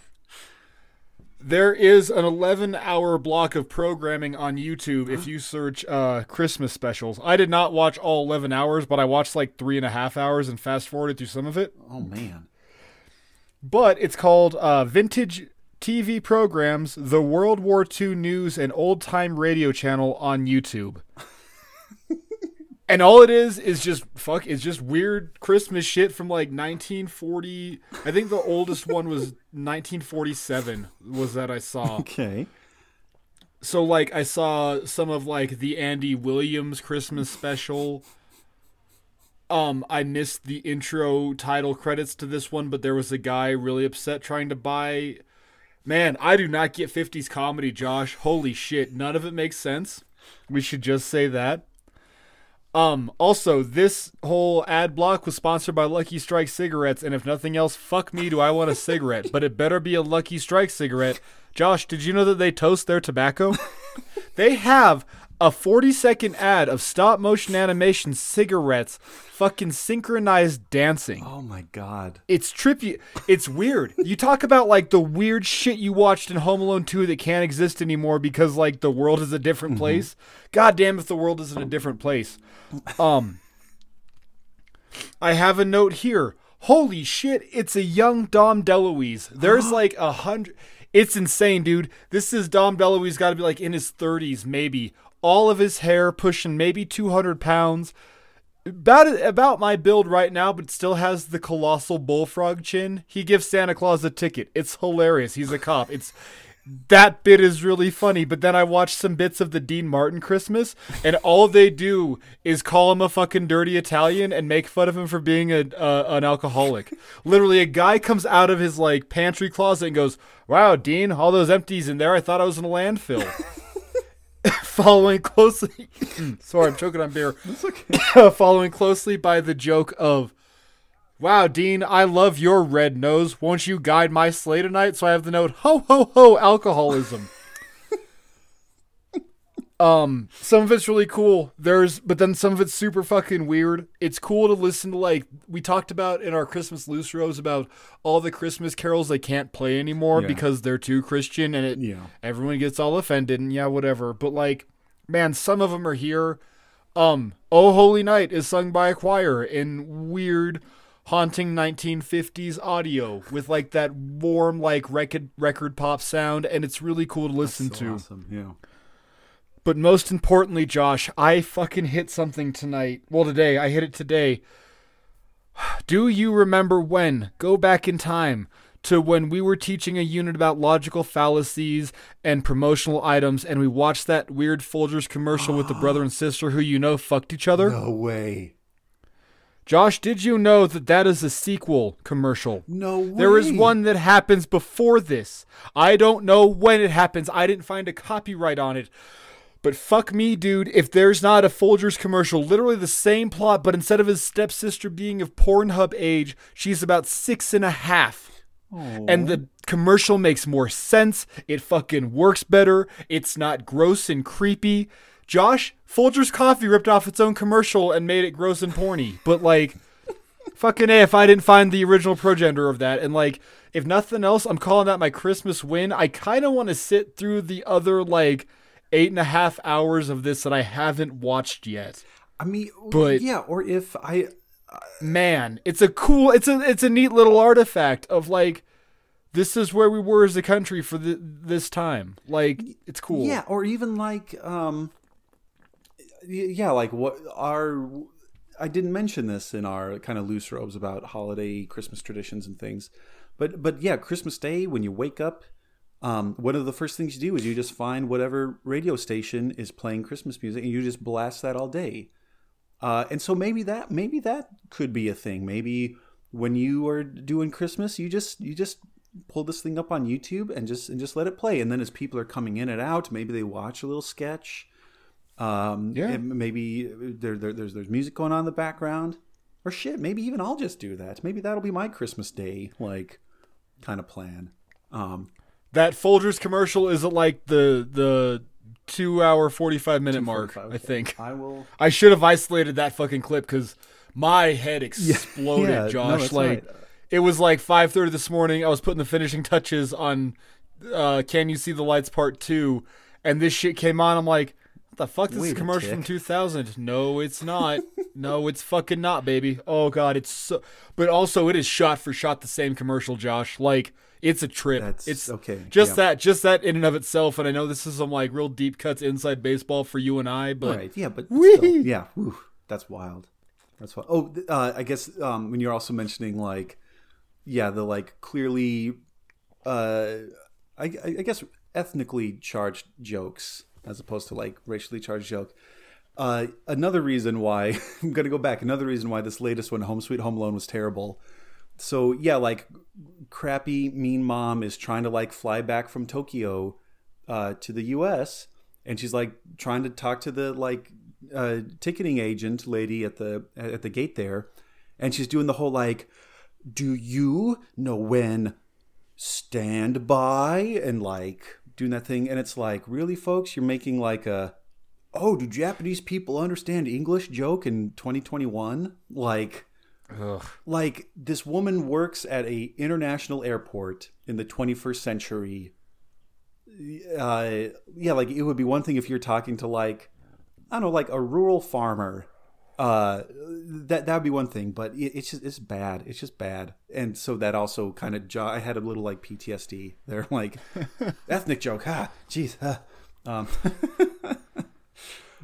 There is an 11 hour block of programming on YouTube if you search uh, Christmas specials. I did not watch all 11 hours, but I watched like three and a half hours and fast forwarded through some of it. Oh man. But it's called uh, Vintage TV Programs, the World War II News and Old Time Radio Channel on YouTube. And all it is is just fuck. It's just weird Christmas shit from like 1940. I think the oldest one was 1947. Was that I saw. Okay. So like I saw some of like the Andy Williams Christmas special. Um, I missed the intro title credits to this one, but there was a guy really upset trying to buy. Man, I do not get 50s comedy, Josh. Holy shit, none of it makes sense. We should just say that. Um, also, this whole ad block was sponsored by Lucky Strike cigarettes, and if nothing else, fuck me, do I want a cigarette? but it better be a Lucky Strike cigarette. Josh, did you know that they toast their tobacco? they have a 40 second ad of stop motion animation cigarettes fucking synchronized dancing. Oh my god. It's trippy. It's weird. You talk about like the weird shit you watched in Home Alone 2 that can't exist anymore because like the world is a different place. God damn if the world isn't a different place. Um I have a note here. Holy shit, it's a young Dom DeLuise. There's like a hundred it's insane, dude. This is Dom DeLuise gotta be like in his 30s, maybe. All of his hair pushing maybe 200 pounds about about my build right now, but still has the colossal bullfrog chin. He gives Santa Claus a ticket. It's hilarious. He's a cop. It's that bit is really funny. But then I watched some bits of the Dean Martin Christmas, and all they do is call him a fucking dirty Italian and make fun of him for being a uh, an alcoholic. Literally, a guy comes out of his like pantry closet and goes, "Wow, Dean, all those empties in there. I thought I was in a landfill." following closely hmm. sorry i'm choking on beer. Following closely by the joke of wow dean i love your red nose. Won't you guide my sleigh tonight so i have the note ho ho ho alcoholism um some of it's really cool there's but then some of it's super fucking weird it's cool to listen to like we talked about in our christmas loose rows about all the christmas carols they can't play anymore Yeah. because they're too christian and it Yeah. everyone gets all offended and yeah whatever but like man some of them are here um oh holy night is sung by a choir in weird haunting 1950s audio with like that warm like record record pop sound and it's really cool to listen So to awesome. Yeah. But most importantly, Josh, I fucking hit something tonight. Well, today. I hit it today. Do you remember when? Go back in time to when we were teaching a unit about logical fallacies and promotional items, and we watched that weird Folgers commercial with the brother and sister who you know fucked each other? No way. Josh, did you know that that is a sequel commercial? No way. There is one that happens before this. I don't know when it happens. I didn't find a copyright on it. But fuck me, dude, if there's not a Folgers commercial, literally the same plot, but instead of his stepsister being of Pornhub age, she's about six and a half. And the commercial makes more sense. It fucking works better. It's not gross and creepy. Josh, Folgers Coffee ripped off its own commercial and made it gross and porny. But like, fucking A, if I didn't find the original progenitor of that. And like, if nothing else, I'm calling that my Christmas win. I kind of want to sit through the other like eight and a half hours of this that I haven't watched yet. I mean, But- yeah, or if I Man, it's a cool, it's a, it's a neat little artifact of like, this is where we were as a country for the, this time. Like, it's cool. Yeah, or even like um yeah, like what our I didn't mention this in our kind of loose robes about holiday Christmas traditions and things. But but yeah, Christmas Day when you wake up um, one of the first things you do is you just find whatever radio station is playing Christmas music and you just blast that all day. Uh, and so maybe that maybe that could be a thing. Maybe when you are doing Christmas, you just you just pull this thing up on YouTube and just and just let it play. And then as people are coming in and out, maybe they watch a little sketch. Um, Yeah. maybe there, there there's there's music going on in the background, or shit. Maybe even I'll just do that. Maybe that'll be my Christmas day like kind of plan. Um, That Folgers commercial is at like the, the two hour, 45 minute mark, 45, I think. I will. I should have isolated that fucking clip because my head exploded, yeah, no, Josh. that's like right. it was like five thirty this morning. I was putting the finishing touches on uh, "Can You See the Lights" Part Two, and this shit came on. I'm like, what the fuck? This is Wait a a commercial from 2000. No, it's not. no, it's fucking not, baby. Oh god, it's so. But also, it is shot for shot the same commercial, Josh. Like. It's a trip. That's- it's okay, Just yeah. that, just that in and of itself. And I know this is some like real deep cuts inside baseball for you and I, but right. Yeah, but still, yeah, whew, that's wild. That's wild. Oh, uh, I guess um, when you're also mentioning like, yeah, the like clearly, uh, I, I I guess ethnically charged jokes as opposed to like racially charged joke. Uh, another reason why I'm gonna go back. Another reason why this latest one, Home Sweet Home Alone, was terrible. So yeah, like crappy mean mom is trying to like fly back from Tokyo uh, to the U.S. and she's like trying to talk to the like uh, ticketing agent lady at the at the gate there, and she's doing the whole like, "Do you know when stand by?" and like doing that thing, and it's like, really, folks, you're making like a oh, do Japanese people understand English joke in 2021? Like, ugh. like this woman works at a international airport in the 21st century. Uh, yeah, like it would be one thing if you're talking to like, I don't know, like a rural farmer. Uh, that that would be one thing, but it, it's just it's bad. It's just bad, and so that also kind of jo- I had a little like PTSD. They're like ethnic joke. Ha, jeez. huh. Um,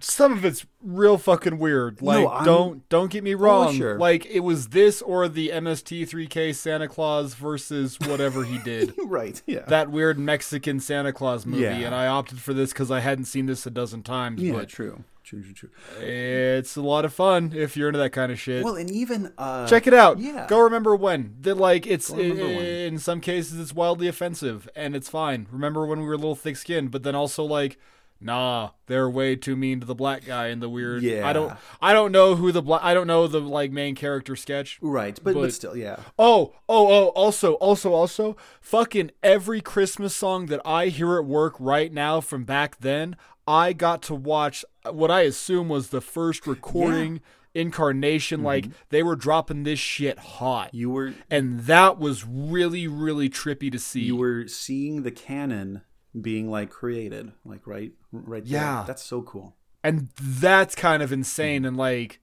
some of it's real fucking weird. Like, I'm- don't don't get me wrong. sure. Like, it was this or the MST3K Santa Claus versus whatever he did. right. Yeah. that weird Mexican Santa Claus movie, Yeah. and I opted for this because I hadn't seen this a dozen times. yeah. but True. True. True. True. it's a lot of fun if you're into that kind of shit. Well, and even uh, Check it out. yeah. Go remember when. That like it's Remember When. in some cases it's wildly offensive and it's fine. Remember when we were a little thick skinned, but then also like nah, they're way too mean to the black guy and the weird Yeah. I don't I don't know who the black I don't know the like main character sketch. Right, but, but But- still, yeah. Oh, oh, oh, also, also, also, fucking every Christmas song that I hear at work right now from back then, I got to watch uh, what I assume was the first recording incarnation. Mm-hmm. Like, they were dropping this shit hot. You were And that was really, really trippy to see. you were seeing the canon being like created, like right, right. there. Yeah. that's so cool. and that's kind of insane and like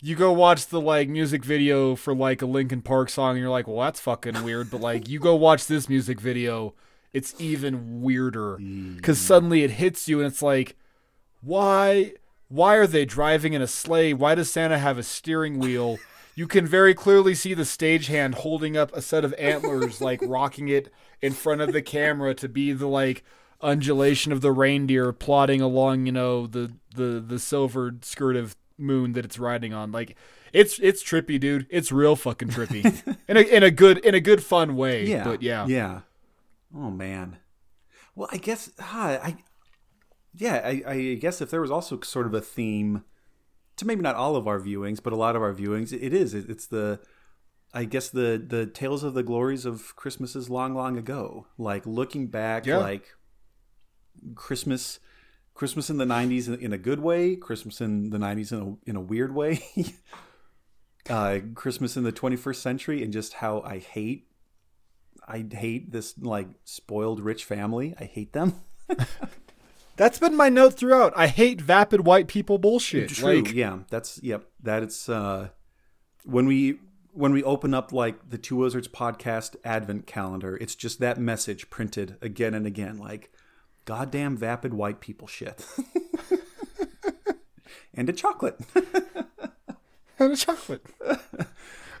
you go watch the like music video for like a Linkin Park song and you're like, "Well, that's fucking weird." But like you go watch this music video, it's even weirder mm. cuz suddenly it hits you and it's like, "Why why are they driving in a sleigh? Why does Santa have a steering wheel?" You can very clearly see the stagehand holding up a set of antlers like rocking it in front of the camera to be the like undulation of the reindeer plodding along, you know, the the the silver skirt of moon that it's riding on. Like It's it's trippy, dude. It's real fucking trippy. in a in a good in a good fun way. Yeah. But yeah. Yeah. Oh man. Well, I guess huh, I yeah, I, I guess if there was also sort of a theme to maybe not all of our viewings, but a lot of our viewings, it is. It's the I guess the the tales of the glories of Christmases long, long ago. Like looking back, Yeah. like Christmas, Christmas in the '90s in, in a good way, Christmas in the '90s in a in a weird way, uh, Christmas in the 21st century, and just how I hate, I hate this like spoiled rich family. I hate them. That's been my note throughout. I hate vapid white people bullshit. True. Like, yeah, that's yep. That it's uh, when we when we open up like the Two Wizards podcast advent calendar, it's just that message printed again and again, like goddamn vapid white people shit. and a chocolate. and a chocolate.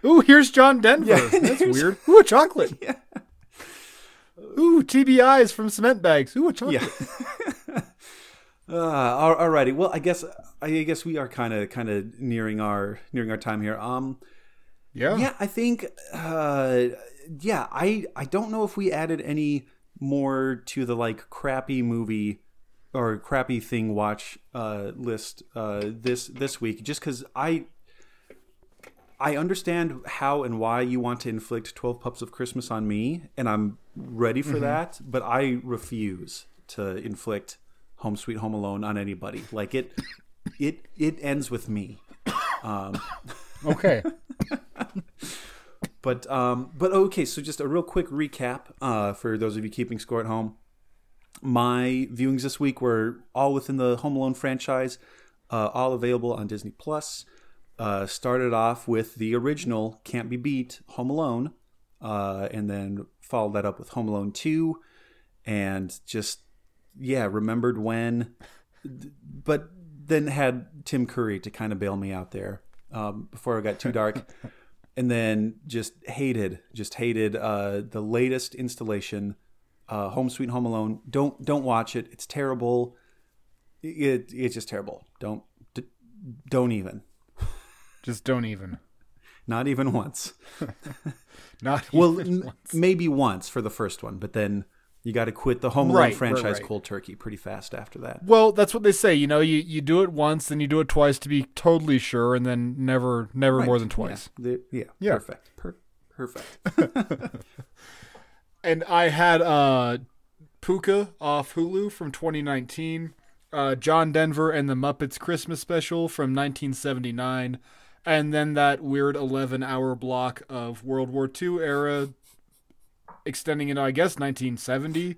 Ooh, here's John Denver. That's weird. Ooh, a chocolate. Yeah. Ooh, TBIs from cement bags. Ooh, a chocolate. Yeah. Uh, all- righty. Well, I guess I guess we are kind of kind of nearing our nearing our time here. Um, Yeah. yeah, I think. Uh, yeah, I I don't know if we added any more to the like crappy movie or crappy thing watch uh, list uh, this this week, just because I. I understand how and why you want to inflict 12 Pups of Christmas on me, and I'm ready for that, but I refuse to inflict Home Sweet Home Alone on anybody. Like it it it ends with me. Um, Okay. But um, but okay, so just a real quick recap uh, for those of you keeping score at home. My viewings this week were all within the Home Alone franchise, uh, all available on Disney Plus. Uh, started off with the original Can't Be Beat Home Alone, uh, and then followed that up with Home Alone Two, and just yeah, remembered when, but then had Tim Curry to kind of bail me out there um, before it got too dark. And then just hated just hated uh, the latest installation uh, home sweet home alone. Don't don't watch it. It's terrible. It, it's just terrible. Don't d- don't even. Just don't even. not even once. Not well even m- once. maybe once for the first one but then you got to quit the home alone Right, right, franchise right. cold turkey pretty fast after that Well, that's what they say. You know, you, you do it once, then you do it twice to be totally sure, and then never never more than twice. yeah, yeah, Yeah. perfect per- perfect And I had uh, Pooka off Hulu from 2019, uh, John Denver and the Muppets Christmas Special from 1979, and then that weird 11 hour block of World War II era, extending into, I guess, 1970,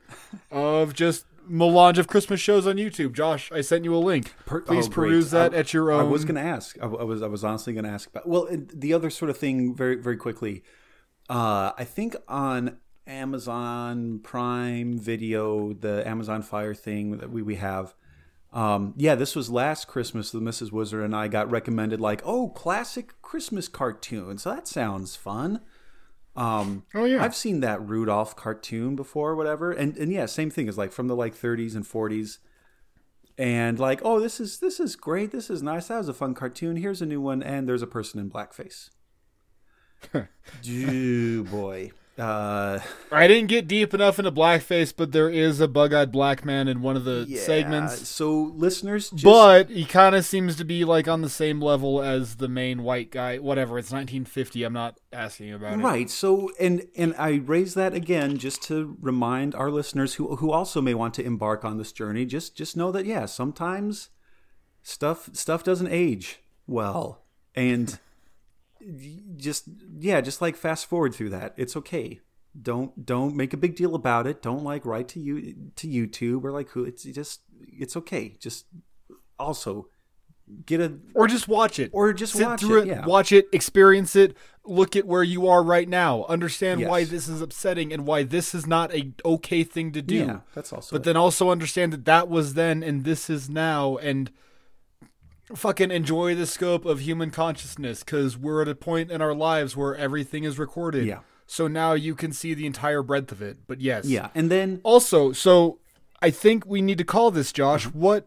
of just melange of Christmas shows on YouTube. Josh, I sent you a link. Please oh, peruse that I- at your own. I was going to ask. I, I was. I was honestly going to ask about. Well, the other sort of thing, very very quickly. Uh, I think on Amazon Prime Video, the Amazon Fire thing that we we have. Um, yeah, this was last Christmas. The Mrs. Wizard and I got recommended like, oh, classic Christmas cartoons. So that sounds fun. Um, Oh, yeah. I've seen that Rudolph cartoon before, whatever, and and yeah, same thing is like from the like 30s and 40s and like, oh, this is this is great. This is nice. That was a fun cartoon. Here's a new one, and there's a person in blackface. Dude, boy. Uh, I didn't get deep enough into blackface, but there is a bug-eyed black man in one of the yeah. segments. So listeners, just, But he kind of seems to be like on the same level as the main white guy. Whatever, it's 1950. I'm not asking about it. right. So and and I raise that again just to remind our listeners who who also may want to embark on this journey. Just just know that yeah, sometimes stuff stuff doesn't age well, and just yeah, just like fast forward through that. It's okay. Don't don't make a big deal about it. Don't like write to you to YouTube or like who. It's just it's okay. Just also get a Or just watch it. or just Sit watch through it. it, Yeah. watch it, experience it, look at where you are right now, understand why this is upsetting and why this is not a okay thing to do. yeah, that's also. but it. then also understand that that was then and this is now and fucking enjoy the scope of human consciousness because we're at a point in our lives where everything is recorded Yeah. so now you can see the entire breadth of it but yes yeah, and then also so i think we need to call this josh Mm-hmm. what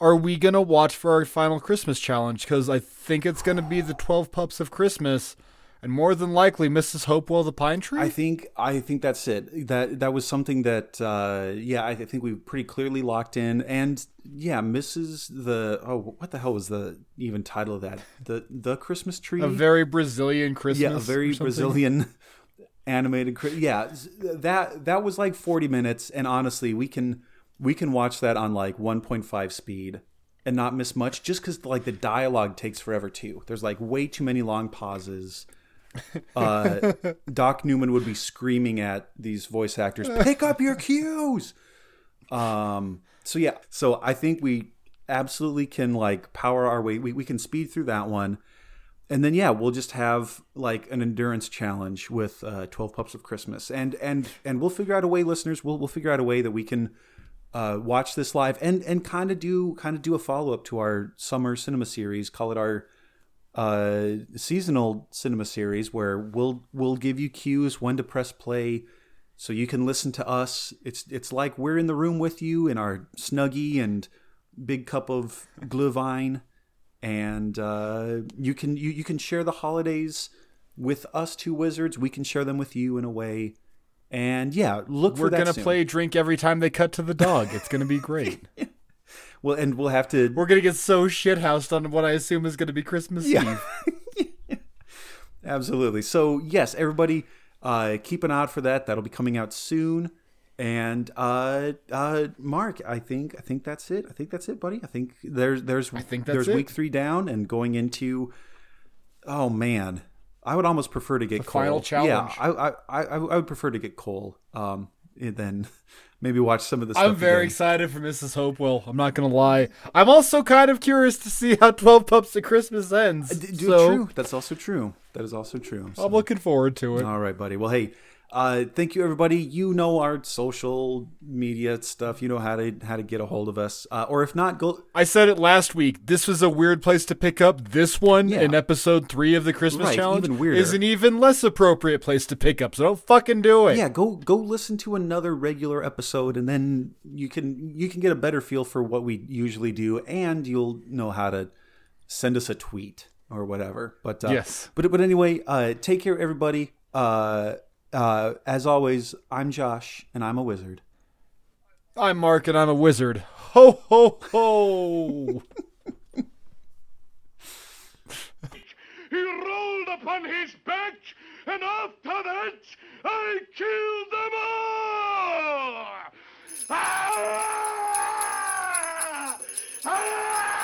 are we gonna watch for our final Christmas challenge? Because I think it's gonna be the Twelve Pups of Christmas, and more than likely Mrs. Hopewell the Pine Tree. I think I think that's it. That that was something that uh, yeah, I think we pretty clearly locked in. And yeah, Mrs. the oh, what the hell was the even title of that? The the Christmas tree. a very Brazilian Christmas. yeah, a very. Brazilian animated. Yeah, that that was like forty minutes. And honestly, we can we can watch that on like one point five speed and not miss much. Just because like the dialogue takes forever too. There's like way too many long pauses. uh, Doc Newman would be screaming at these voice actors, "Pick up your cues." Um, so yeah, so I think we absolutely can like power our way. We we can speed through that one, and then yeah, we'll just have like an endurance challenge with uh, Twelve Pups of Christmas, and and and we'll figure out a way, listeners. We'll we'll figure out a way that we can. Uh, watch this live and and kind of do kind of do a follow up to our summer cinema series. Call it our uh, seasonal cinema series where we'll we'll give you cues when to press play so you can listen to us it's it's like we're in the room with you in our snuggie and big cup of glühwein and uh, you can you, you can share the holidays with us two wizards we can share them with you in a way and yeah look We're for that gonna soon. play drink every time they cut to the dog. It's gonna be great. well and we'll have to We're gonna get so shithoused on what I assume is gonna be Christmas Yeah. Eve. Absolutely. So yes, everybody, uh, keep an eye out for that. That'll be coming out soon. And uh, uh, Mark, I think I think that's it. I think that's it, buddy. I think there's there's I think that's there's it. week three down and going into. Oh man, I would almost prefer to get coal. final Yeah. I, I I I would prefer to get coal. Um, and then maybe watch some of the stuff. I'm very again. excited for Mrs. Hopewell. I'm not gonna lie. I'm also kind of curious to see how Twelve Pups of Christmas ends. Uh, d- d- so true. That's also true. That is also true. So- I'm looking forward to it. All right, buddy. Well, hey, uh, thank you, everybody. You know our social media stuff. You know how to how to get a hold of us, uh, or if not, go. I said it last week. This was a weird place to pick up. This one Yeah. in episode three of the Christmas Right, challenge even weirder. is an even less appropriate place to pick up. So don't fucking do it. Yeah, go go listen to another regular episode, and then you can you can get a better feel for what we usually do, and you'll know how to send us a tweet or whatever. But uh, Yes. But but anyway, uh, take care, everybody. Uh, uh, as always, I'm Josh, and I'm a wizard. I'm Mark, and I'm a wizard. Ho, ho, ho! he rolled upon his back, and after that, I killed them all! Ah! Ah! ah!